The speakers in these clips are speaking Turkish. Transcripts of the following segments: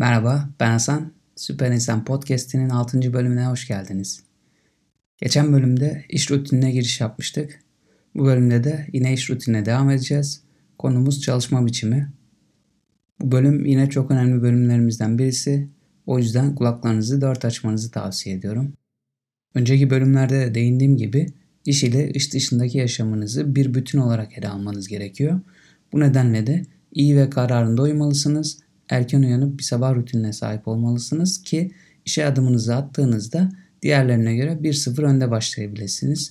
Merhaba, ben Hasan. Süper İnsan Podcast'inin 6. bölümüne hoş geldiniz. Geçen bölümde iş rutinine giriş yapmıştık. Bu bölümde de yine iş rutinine devam edeceğiz. Konumuz çalışma biçimi. Bu bölüm yine çok önemli bölümlerimizden birisi. O yüzden kulaklarınızı dört açmanızı tavsiye ediyorum. Önceki bölümlerde de değindiğim gibi iş ile iş dışındaki yaşamınızı bir bütün olarak ele almanız gerekiyor. Bu nedenle de iyi ve kararında uymalısınız erken uyanıp bir sabah rutinine sahip olmalısınız ki işe adımınızı attığınızda diğerlerine göre 1-0 önde başlayabilirsiniz.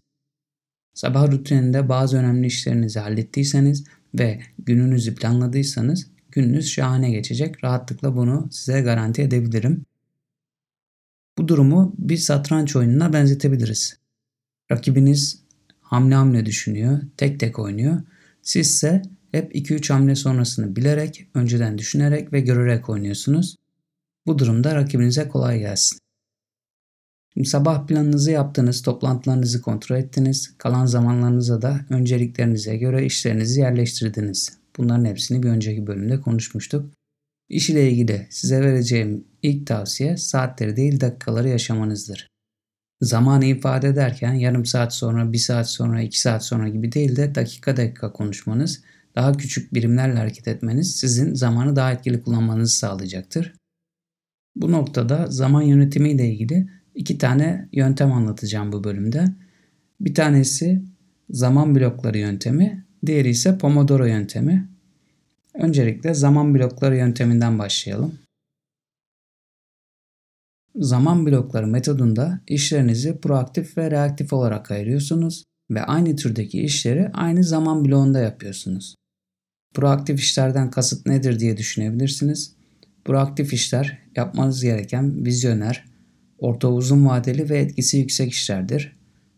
Sabah rutininde bazı önemli işlerinizi hallettiyseniz ve gününüzü planladıysanız gününüz şahane geçecek. Rahatlıkla bunu size garanti edebilirim. Bu durumu bir satranç oyununa benzetebiliriz. Rakibiniz hamle hamle düşünüyor, tek tek oynuyor. Siz ise hep 2-3 hamle sonrasını bilerek, önceden düşünerek ve görerek oynuyorsunuz. Bu durumda rakibinize kolay gelsin. Şimdi sabah planınızı yaptınız, toplantılarınızı kontrol ettiniz, kalan zamanlarınıza da önceliklerinize göre işlerinizi yerleştirdiniz. Bunların hepsini bir önceki bölümde konuşmuştuk. İş ile ilgili size vereceğim ilk tavsiye saatleri değil dakikaları yaşamanızdır. Zamanı ifade ederken yarım saat sonra, bir saat sonra, iki saat sonra gibi değil de dakika dakika konuşmanız daha küçük birimlerle hareket etmeniz sizin zamanı daha etkili kullanmanızı sağlayacaktır. Bu noktada zaman yönetimi ile ilgili iki tane yöntem anlatacağım bu bölümde. Bir tanesi zaman blokları yöntemi, diğeri ise Pomodoro yöntemi. Öncelikle zaman blokları yönteminden başlayalım. Zaman blokları metodunda işlerinizi proaktif ve reaktif olarak ayırıyorsunuz ve aynı türdeki işleri aynı zaman bloğunda yapıyorsunuz. Proaktif işlerden kasıt nedir diye düşünebilirsiniz. Proaktif işler yapmanız gereken vizyoner, orta uzun vadeli ve etkisi yüksek işlerdir.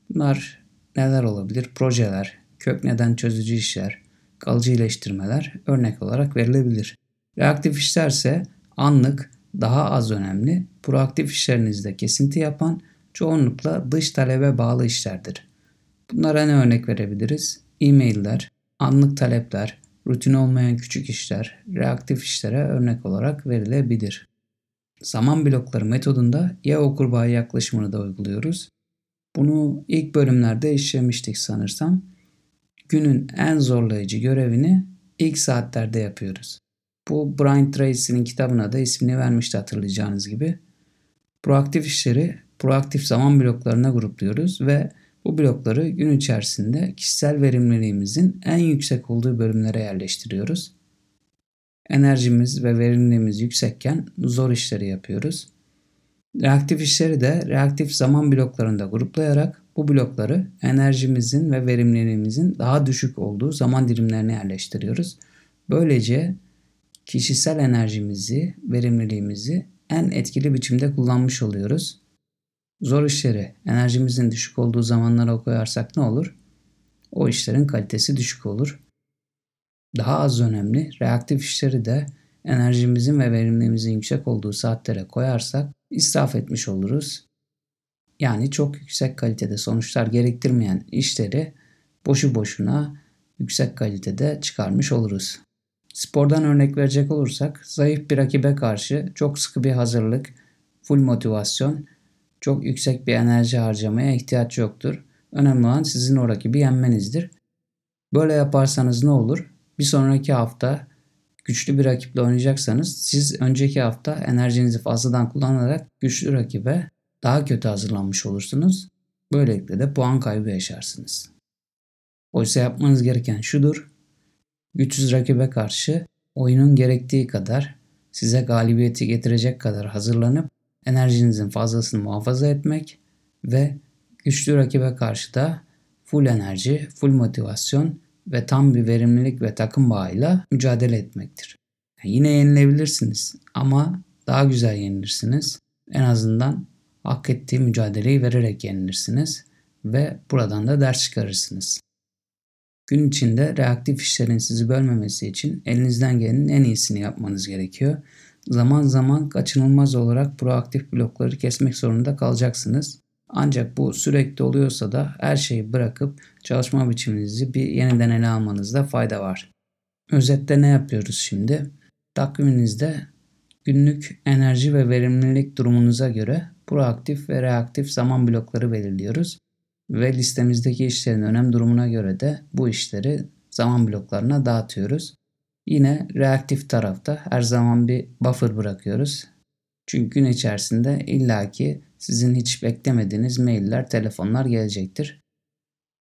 Bunlar neler olabilir? Projeler, kök neden çözücü işler, kalıcı iyileştirmeler örnek olarak verilebilir. Reaktif işler ise anlık, daha az önemli, proaktif işlerinizde kesinti yapan çoğunlukla dış talebe bağlı işlerdir. Bunlara ne örnek verebiliriz? E-mailler, anlık talepler, rutin olmayan küçük işler, reaktif işlere örnek olarak verilebilir. Zaman blokları metodunda ya okur bağ yaklaşımını da uyguluyoruz. Bunu ilk bölümlerde işlemiştik sanırsam. Günün en zorlayıcı görevini ilk saatlerde yapıyoruz. Bu Brian Tracy'nin kitabına da ismini vermişti hatırlayacağınız gibi. Proaktif işleri proaktif zaman bloklarına grupluyoruz ve bu blokları gün içerisinde kişisel verimliliğimizin en yüksek olduğu bölümlere yerleştiriyoruz. Enerjimiz ve verimliliğimiz yüksekken zor işleri yapıyoruz. Reaktif işleri de reaktif zaman bloklarında gruplayarak bu blokları enerjimizin ve verimliliğimizin daha düşük olduğu zaman dilimlerine yerleştiriyoruz. Böylece kişisel enerjimizi, verimliliğimizi en etkili biçimde kullanmış oluyoruz. Zor işleri enerjimizin düşük olduğu zamanlara koyarsak ne olur? O işlerin kalitesi düşük olur. Daha az önemli reaktif işleri de enerjimizin ve verimliliğimizin yüksek olduğu saatlere koyarsak israf etmiş oluruz. Yani çok yüksek kalitede sonuçlar gerektirmeyen işleri boşu boşuna yüksek kalitede çıkarmış oluruz. Spordan örnek verecek olursak zayıf bir rakibe karşı çok sıkı bir hazırlık, full motivasyon çok yüksek bir enerji harcamaya ihtiyaç yoktur. Önemli olan sizin o rakibi yenmenizdir. Böyle yaparsanız ne olur? Bir sonraki hafta güçlü bir rakiple oynayacaksanız siz önceki hafta enerjinizi fazladan kullanarak güçlü rakibe daha kötü hazırlanmış olursunuz. Böylelikle de puan kaybı yaşarsınız. Oysa yapmanız gereken şudur. Güçsüz rakibe karşı oyunun gerektiği kadar size galibiyeti getirecek kadar hazırlanıp enerjinizin fazlasını muhafaza etmek ve güçlü rakibe karşı da full enerji, full motivasyon ve tam bir verimlilik ve takım bağıyla mücadele etmektir. Yani yine yenilebilirsiniz ama daha güzel yenilirsiniz. En azından hak ettiği mücadeleyi vererek yenilirsiniz ve buradan da ders çıkarırsınız. Gün içinde reaktif işlerin sizi bölmemesi için elinizden gelenin en iyisini yapmanız gerekiyor zaman zaman kaçınılmaz olarak proaktif blokları kesmek zorunda kalacaksınız. Ancak bu sürekli oluyorsa da her şeyi bırakıp çalışma biçiminizi bir yeniden ele almanızda fayda var. Özetle ne yapıyoruz şimdi? Takviminizde günlük enerji ve verimlilik durumunuza göre proaktif ve reaktif zaman blokları belirliyoruz ve listemizdeki işlerin önem durumuna göre de bu işleri zaman bloklarına dağıtıyoruz. Yine reaktif tarafta her zaman bir buffer bırakıyoruz. Çünkü gün içerisinde illaki sizin hiç beklemediğiniz mailler, telefonlar gelecektir.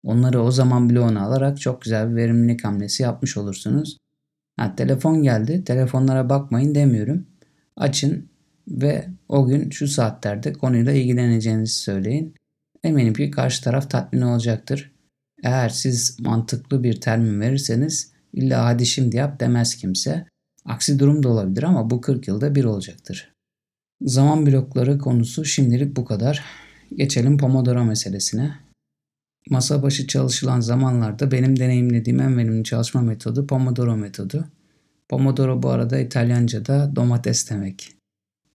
Onları o zaman bloğuna alarak çok güzel bir verimlilik hamlesi yapmış olursunuz. Ha, telefon geldi, telefonlara bakmayın demiyorum. Açın ve o gün şu saatlerde konuyla ilgileneceğinizi söyleyin. Eminim ki karşı taraf tatmin olacaktır. Eğer siz mantıklı bir termin verirseniz illa hadi şimdi yap demez kimse. Aksi durum da olabilir ama bu 40 yılda bir olacaktır. Zaman blokları konusu şimdilik bu kadar. Geçelim Pomodoro meselesine. Masa başı çalışılan zamanlarda benim deneyimlediğim en verimli çalışma metodu Pomodoro metodu. Pomodoro bu arada İtalyanca'da domates demek.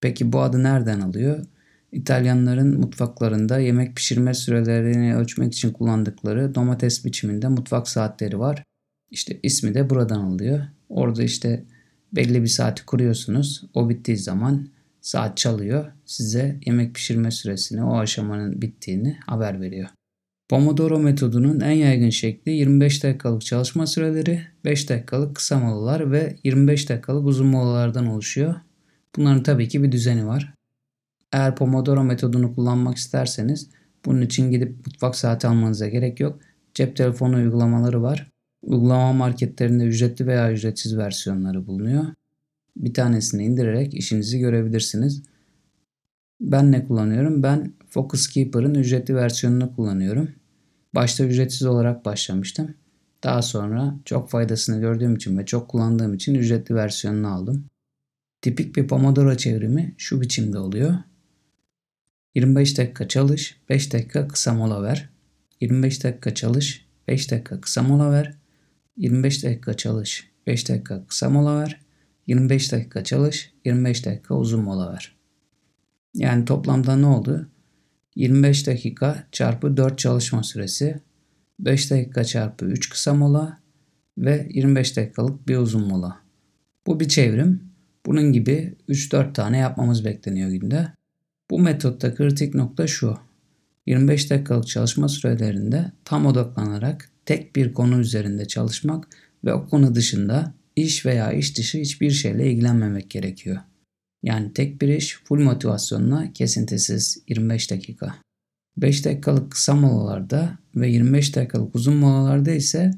Peki bu adı nereden alıyor? İtalyanların mutfaklarında yemek pişirme sürelerini ölçmek için kullandıkları domates biçiminde mutfak saatleri var. İşte ismi de buradan alıyor. Orada işte belli bir saati kuruyorsunuz. O bittiği zaman saat çalıyor. Size yemek pişirme süresini, o aşamanın bittiğini haber veriyor. Pomodoro metodunun en yaygın şekli 25 dakikalık çalışma süreleri, 5 dakikalık kısa molalar ve 25 dakikalık uzun molalardan oluşuyor. Bunların tabii ki bir düzeni var. Eğer Pomodoro metodunu kullanmak isterseniz bunun için gidip mutfak saati almanıza gerek yok. Cep telefonu uygulamaları var. Uygulama marketlerinde ücretli veya ücretsiz versiyonları bulunuyor. Bir tanesini indirerek işinizi görebilirsiniz. Ben ne kullanıyorum? Ben Focus Keeper'ın ücretli versiyonunu kullanıyorum. Başta ücretsiz olarak başlamıştım. Daha sonra çok faydasını gördüğüm için ve çok kullandığım için ücretli versiyonunu aldım. Tipik bir Pomodoro çevrimi şu biçimde oluyor. 25 dakika çalış, 5 dakika kısa mola ver. 25 dakika çalış, 5 dakika kısa mola ver. 25 dakika çalış, 5 dakika kısa mola ver. 25 dakika çalış, 25 dakika uzun mola ver. Yani toplamda ne oldu? 25 dakika çarpı 4 çalışma süresi, 5 dakika çarpı 3 kısa mola ve 25 dakikalık bir uzun mola. Bu bir çevrim. Bunun gibi 3-4 tane yapmamız bekleniyor günde. Bu metotta kritik nokta şu. 25 dakikalık çalışma sürelerinde tam odaklanarak tek bir konu üzerinde çalışmak ve o konu dışında iş veya iş dışı hiçbir şeyle ilgilenmemek gerekiyor. Yani tek bir iş full motivasyonla kesintisiz 25 dakika. 5 dakikalık kısa molalarda ve 25 dakikalık uzun molalarda ise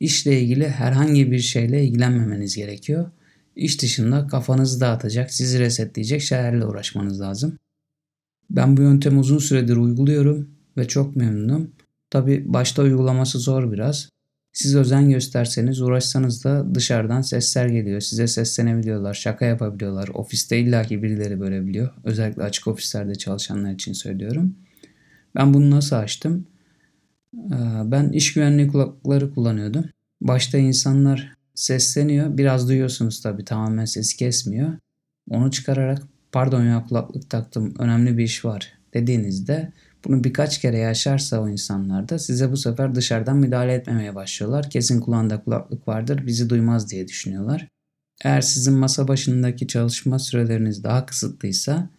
işle ilgili herhangi bir şeyle ilgilenmemeniz gerekiyor. İş dışında kafanızı dağıtacak, sizi resetleyecek şeylerle uğraşmanız lazım. Ben bu yöntemi uzun süredir uyguluyorum ve çok memnunum. Tabi başta uygulaması zor biraz. Siz özen gösterseniz, uğraşsanız da dışarıdan sesler geliyor. Size seslenebiliyorlar, şaka yapabiliyorlar. Ofiste illaki birileri böyle biliyor. Özellikle açık ofislerde çalışanlar için söylüyorum. Ben bunu nasıl açtım? Ee, ben iş güvenliği kulaklıkları kullanıyordum. Başta insanlar sesleniyor. Biraz duyuyorsunuz tabii tamamen sesi kesmiyor. Onu çıkararak pardon ya kulaklık taktım önemli bir iş var dediğinizde bunu birkaç kere yaşarsa o insanlar da size bu sefer dışarıdan müdahale etmemeye başlıyorlar. Kesin kulağında kulaklık vardır bizi duymaz diye düşünüyorlar. Eğer sizin masa başındaki çalışma süreleriniz daha kısıtlıysa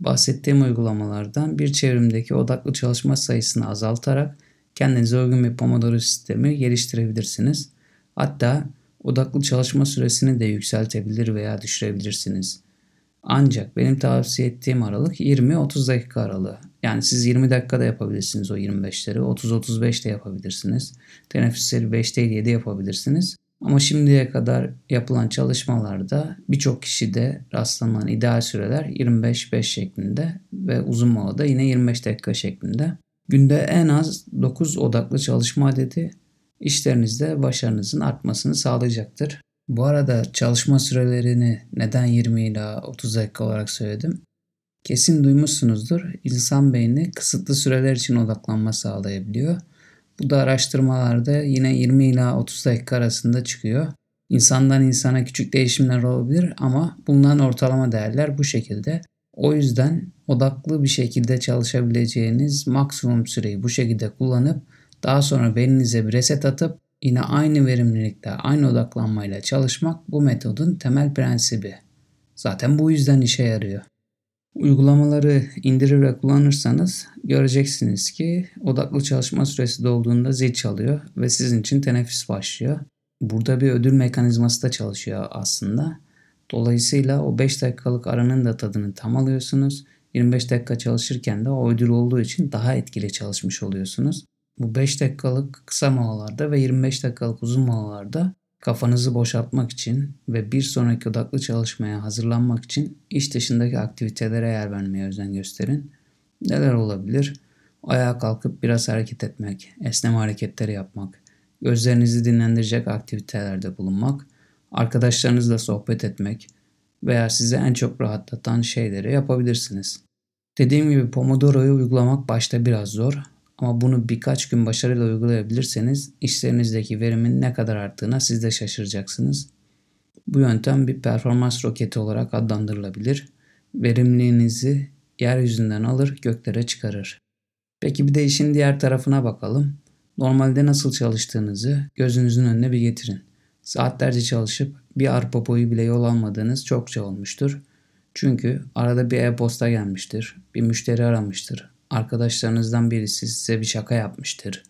bahsettiğim uygulamalardan bir çevrimdeki odaklı çalışma sayısını azaltarak kendinize uygun bir Pomodoro sistemi geliştirebilirsiniz. Hatta odaklı çalışma süresini de yükseltebilir veya düşürebilirsiniz. Ancak benim tavsiye ettiğim aralık 20-30 dakika aralığı. Yani siz 20 dakikada yapabilirsiniz o 25'leri. 30-35 de yapabilirsiniz. Teneffüsleri 5 değil 7 yapabilirsiniz. Ama şimdiye kadar yapılan çalışmalarda birçok kişide rastlanan ideal süreler 25-5 şeklinde ve uzun molada yine 25 dakika şeklinde. Günde en az 9 odaklı çalışma adedi işlerinizde başarınızın artmasını sağlayacaktır. Bu arada çalışma sürelerini neden 20 ila 30 dakika olarak söyledim? Kesin duymuşsunuzdur. İnsan beyni kısıtlı süreler için odaklanma sağlayabiliyor. Bu da araştırmalarda yine 20 ila 30 dakika arasında çıkıyor. İnsandan insana küçük değişimler olabilir ama bulunan ortalama değerler bu şekilde. O yüzden odaklı bir şekilde çalışabileceğiniz maksimum süreyi bu şekilde kullanıp daha sonra beyninize bir reset atıp yine aynı verimlilikte, aynı odaklanmayla çalışmak bu metodun temel prensibi. Zaten bu yüzden işe yarıyor. Uygulamaları indirir kullanırsanız göreceksiniz ki odaklı çalışma süresi dolduğunda zil çalıyor ve sizin için teneffüs başlıyor. Burada bir ödül mekanizması da çalışıyor aslında. Dolayısıyla o 5 dakikalık aranın da tadını tam alıyorsunuz. 25 dakika çalışırken de o ödül olduğu için daha etkili çalışmış oluyorsunuz. Bu 5 dakikalık kısa molalarda ve 25 dakikalık uzun molalarda kafanızı boşaltmak için ve bir sonraki odaklı çalışmaya hazırlanmak için iş dışındaki aktivitelere yer vermeye özen gösterin. Neler olabilir? Ayağa kalkıp biraz hareket etmek, esneme hareketleri yapmak, gözlerinizi dinlendirecek aktivitelerde bulunmak, arkadaşlarınızla sohbet etmek veya size en çok rahatlatan şeyleri yapabilirsiniz. Dediğim gibi Pomodoro'yu uygulamak başta biraz zor ama bunu birkaç gün başarıyla uygulayabilirseniz işlerinizdeki verimin ne kadar arttığına siz de şaşıracaksınız. Bu yöntem bir performans roketi olarak adlandırılabilir. Verimliliğinizi yeryüzünden alır göklere çıkarır. Peki bir de işin diğer tarafına bakalım. Normalde nasıl çalıştığınızı gözünüzün önüne bir getirin. Saatlerce çalışıp bir arpa boyu bile yol almadığınız çokça olmuştur. Çünkü arada bir e-posta gelmiştir, bir müşteri aramıştır, arkadaşlarınızdan birisi size bir şaka yapmıştır.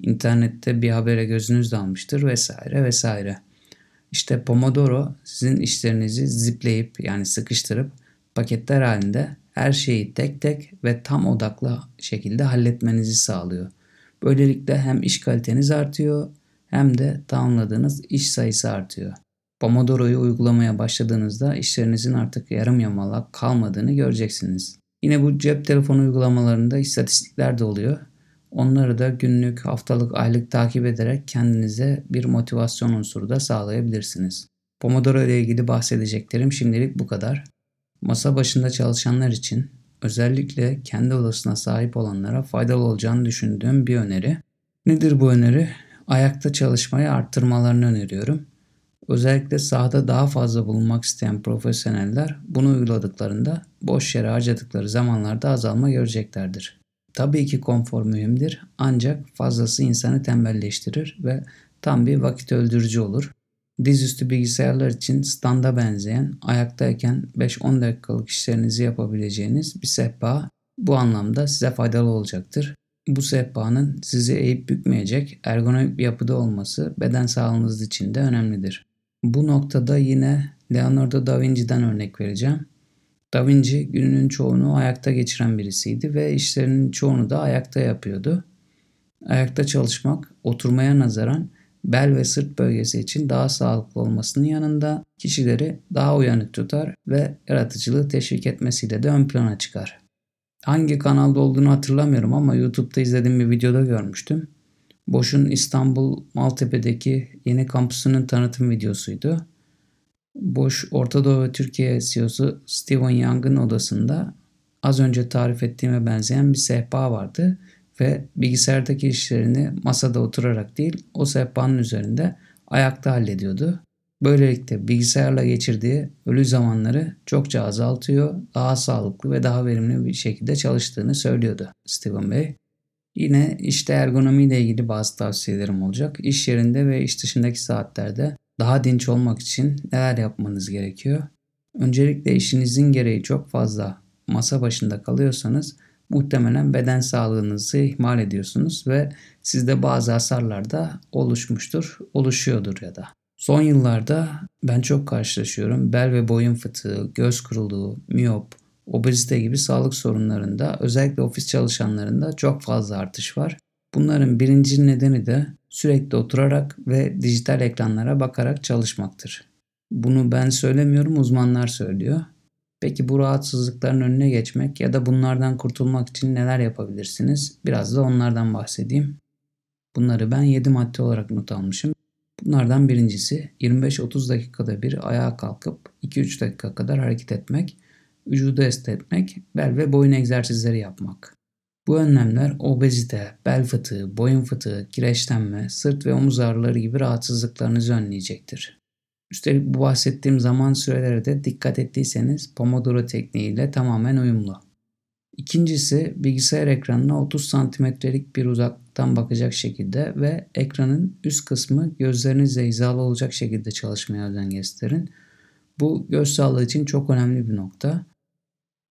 İnternette bir habere gözünüz dalmıştır vesaire vesaire. İşte Pomodoro sizin işlerinizi zipleyip yani sıkıştırıp paketler halinde her şeyi tek tek ve tam odaklı şekilde halletmenizi sağlıyor. Böylelikle hem iş kaliteniz artıyor hem de tamamladığınız iş sayısı artıyor. Pomodoro'yu uygulamaya başladığınızda işlerinizin artık yarım yamalak kalmadığını göreceksiniz. Yine bu cep telefonu uygulamalarında istatistikler de oluyor. Onları da günlük, haftalık, aylık takip ederek kendinize bir motivasyon unsuru da sağlayabilirsiniz. Pomodoro ile ilgili bahsedeceklerim şimdilik bu kadar. Masa başında çalışanlar için özellikle kendi odasına sahip olanlara faydalı olacağını düşündüğüm bir öneri. Nedir bu öneri? Ayakta çalışmayı arttırmalarını öneriyorum. Özellikle sahada daha fazla bulunmak isteyen profesyoneller bunu uyguladıklarında boş yere harcadıkları zamanlarda azalma göreceklerdir. Tabii ki konfor mühimdir ancak fazlası insanı tembelleştirir ve tam bir vakit öldürücü olur. Dizüstü bilgisayarlar için standa benzeyen ayaktayken 5-10 dakikalık işlerinizi yapabileceğiniz bir sehpa bu anlamda size faydalı olacaktır. Bu sehpanın sizi eğip bükmeyecek ergonomik bir yapıda olması beden sağlığınız için de önemlidir. Bu noktada yine Leonardo da Vinci'den örnek vereceğim. Da Vinci gününün çoğunu ayakta geçiren birisiydi ve işlerinin çoğunu da ayakta yapıyordu. Ayakta çalışmak oturmaya nazaran bel ve sırt bölgesi için daha sağlıklı olmasının yanında kişileri daha uyanık tutar ve yaratıcılığı teşvik etmesiyle de ön plana çıkar. Hangi kanalda olduğunu hatırlamıyorum ama YouTube'da izlediğim bir videoda görmüştüm. Boş'un İstanbul Maltepe'deki yeni kampüsünün tanıtım videosuydu. Boş Orta Doğu ve Türkiye CEO'su Steven Young'ın odasında az önce tarif ettiğime benzeyen bir sehpa vardı ve bilgisayardaki işlerini masada oturarak değil o sehpanın üzerinde ayakta hallediyordu. Böylelikle bilgisayarla geçirdiği ölü zamanları çokça azaltıyor, daha sağlıklı ve daha verimli bir şekilde çalıştığını söylüyordu Steven Bey. Yine işte ergonomi ile ilgili bazı tavsiyelerim olacak. İş yerinde ve iş dışındaki saatlerde daha dinç olmak için neler yapmanız gerekiyor? Öncelikle işinizin gereği çok fazla masa başında kalıyorsanız muhtemelen beden sağlığınızı ihmal ediyorsunuz ve sizde bazı hasarlar da oluşmuştur, oluşuyordur ya da. Son yıllarda ben çok karşılaşıyorum. Bel ve boyun fıtığı, göz kuruluğu, miyop, obezite gibi sağlık sorunlarında özellikle ofis çalışanlarında çok fazla artış var. Bunların birinci nedeni de sürekli oturarak ve dijital ekranlara bakarak çalışmaktır. Bunu ben söylemiyorum uzmanlar söylüyor. Peki bu rahatsızlıkların önüne geçmek ya da bunlardan kurtulmak için neler yapabilirsiniz? Biraz da onlardan bahsedeyim. Bunları ben 7 madde olarak not almışım. Bunlardan birincisi 25-30 dakikada bir ayağa kalkıp 2-3 dakika kadar hareket etmek vücudu esnetmek, bel ve boyun egzersizleri yapmak. Bu önlemler obezite, bel fıtığı, boyun fıtığı, kireçlenme, sırt ve omuz ağrıları gibi rahatsızlıklarınızı önleyecektir. Üstelik bu bahsettiğim zaman süreleri de dikkat ettiyseniz Pomodoro tekniğiyle tamamen uyumlu. İkincisi bilgisayar ekranına 30 santimetrelik bir uzaktan bakacak şekilde ve ekranın üst kısmı gözlerinizle hizalı olacak şekilde çalışmaya özen gösterin. Bu göz sağlığı için çok önemli bir nokta.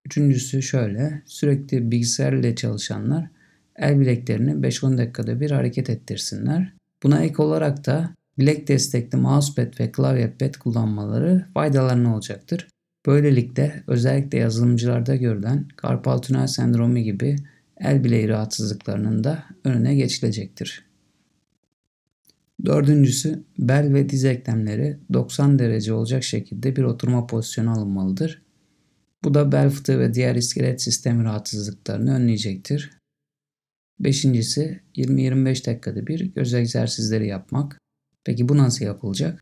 Üçüncüsü şöyle, sürekli bilgisayar ile çalışanlar el bileklerini 5-10 dakikada bir hareket ettirsinler. Buna ek olarak da bilek destekli mousepad ve klavyepad kullanmaları faydalarına olacaktır. Böylelikle özellikle yazılımcılarda görülen karpal tünel sendromu gibi el bileği rahatsızlıklarının da önüne geçilecektir. Dördüncüsü bel ve diz eklemleri 90 derece olacak şekilde bir oturma pozisyonu alınmalıdır. Bu da bel fıtığı ve diğer iskelet sistemi rahatsızlıklarını önleyecektir. Beşincisi 20-25 dakikada bir göz egzersizleri yapmak. Peki bu nasıl yapılacak?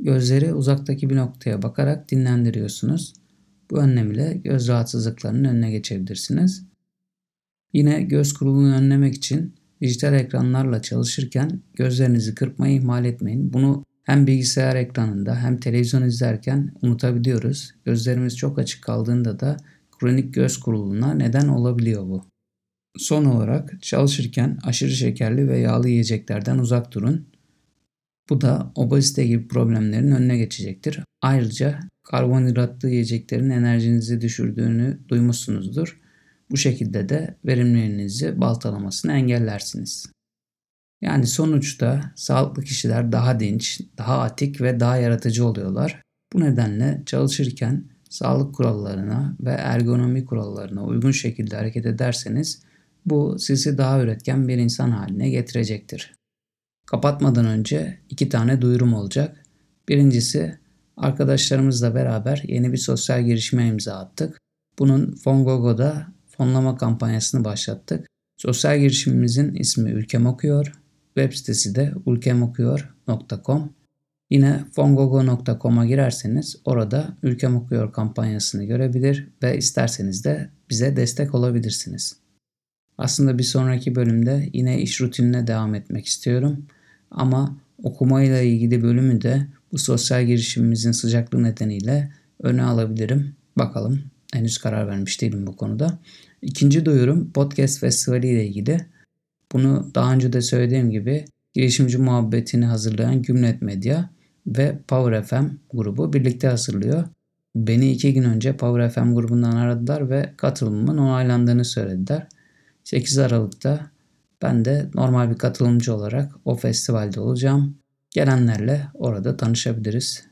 Gözleri uzaktaki bir noktaya bakarak dinlendiriyorsunuz. Bu önlem ile göz rahatsızlıklarının önüne geçebilirsiniz. Yine göz kuruluğunu önlemek için dijital ekranlarla çalışırken gözlerinizi kırpmayı ihmal etmeyin. Bunu hem bilgisayar ekranında hem televizyon izlerken unutabiliyoruz. Gözlerimiz çok açık kaldığında da kronik göz kuruluğuna neden olabiliyor bu. Son olarak çalışırken aşırı şekerli ve yağlı yiyeceklerden uzak durun. Bu da obezite gibi problemlerin önüne geçecektir. Ayrıca karbonhidratlı yiyeceklerin enerjinizi düşürdüğünü duymuşsunuzdur. Bu şekilde de verimliliğinizi baltalamasını engellersiniz. Yani sonuçta sağlıklı kişiler daha dinç, daha atik ve daha yaratıcı oluyorlar. Bu nedenle çalışırken sağlık kurallarına ve ergonomi kurallarına uygun şekilde hareket ederseniz bu sizi daha üretken bir insan haline getirecektir. Kapatmadan önce iki tane duyurum olacak. Birincisi arkadaşlarımızla beraber yeni bir sosyal girişime imza attık. Bunun Fongogo'da fonlama kampanyasını başlattık. Sosyal girişimimizin ismi Ülkem Okuyor. Web sitesi de ülkemokuyor.com. Yine fongogo.com'a girerseniz orada Ülkem Okuyor kampanyasını görebilir ve isterseniz de bize destek olabilirsiniz. Aslında bir sonraki bölümde yine iş rutinine devam etmek istiyorum. Ama okumayla ilgili bölümü de bu sosyal girişimimizin sıcaklığı nedeniyle öne alabilirim. Bakalım henüz karar vermiş değilim bu konuda. İkinci duyurum podcast festivali ile ilgili. Bunu daha önce de söylediğim gibi girişimci muhabbetini hazırlayan Gümlet Medya ve Power FM grubu birlikte hazırlıyor. Beni iki gün önce Power FM grubundan aradılar ve katılımımın onaylandığını söylediler. 8 Aralık'ta ben de normal bir katılımcı olarak o festivalde olacağım. Gelenlerle orada tanışabiliriz.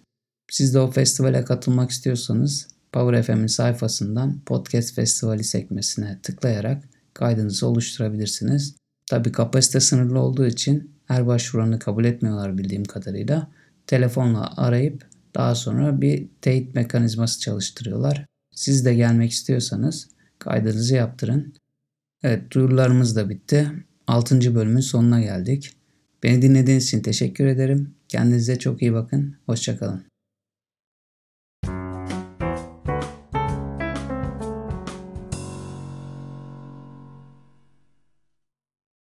Siz de o festivale katılmak istiyorsanız Power FM'in sayfasından Podcast Festivali sekmesine tıklayarak kaydınızı oluşturabilirsiniz. Tabi kapasite sınırlı olduğu için her başvuranı kabul etmiyorlar bildiğim kadarıyla. Telefonla arayıp daha sonra bir teyit mekanizması çalıştırıyorlar. Siz de gelmek istiyorsanız kaydınızı yaptırın. Evet duyurularımız da bitti. 6. bölümün sonuna geldik. Beni dinlediğiniz için teşekkür ederim. Kendinize çok iyi bakın. Hoşçakalın.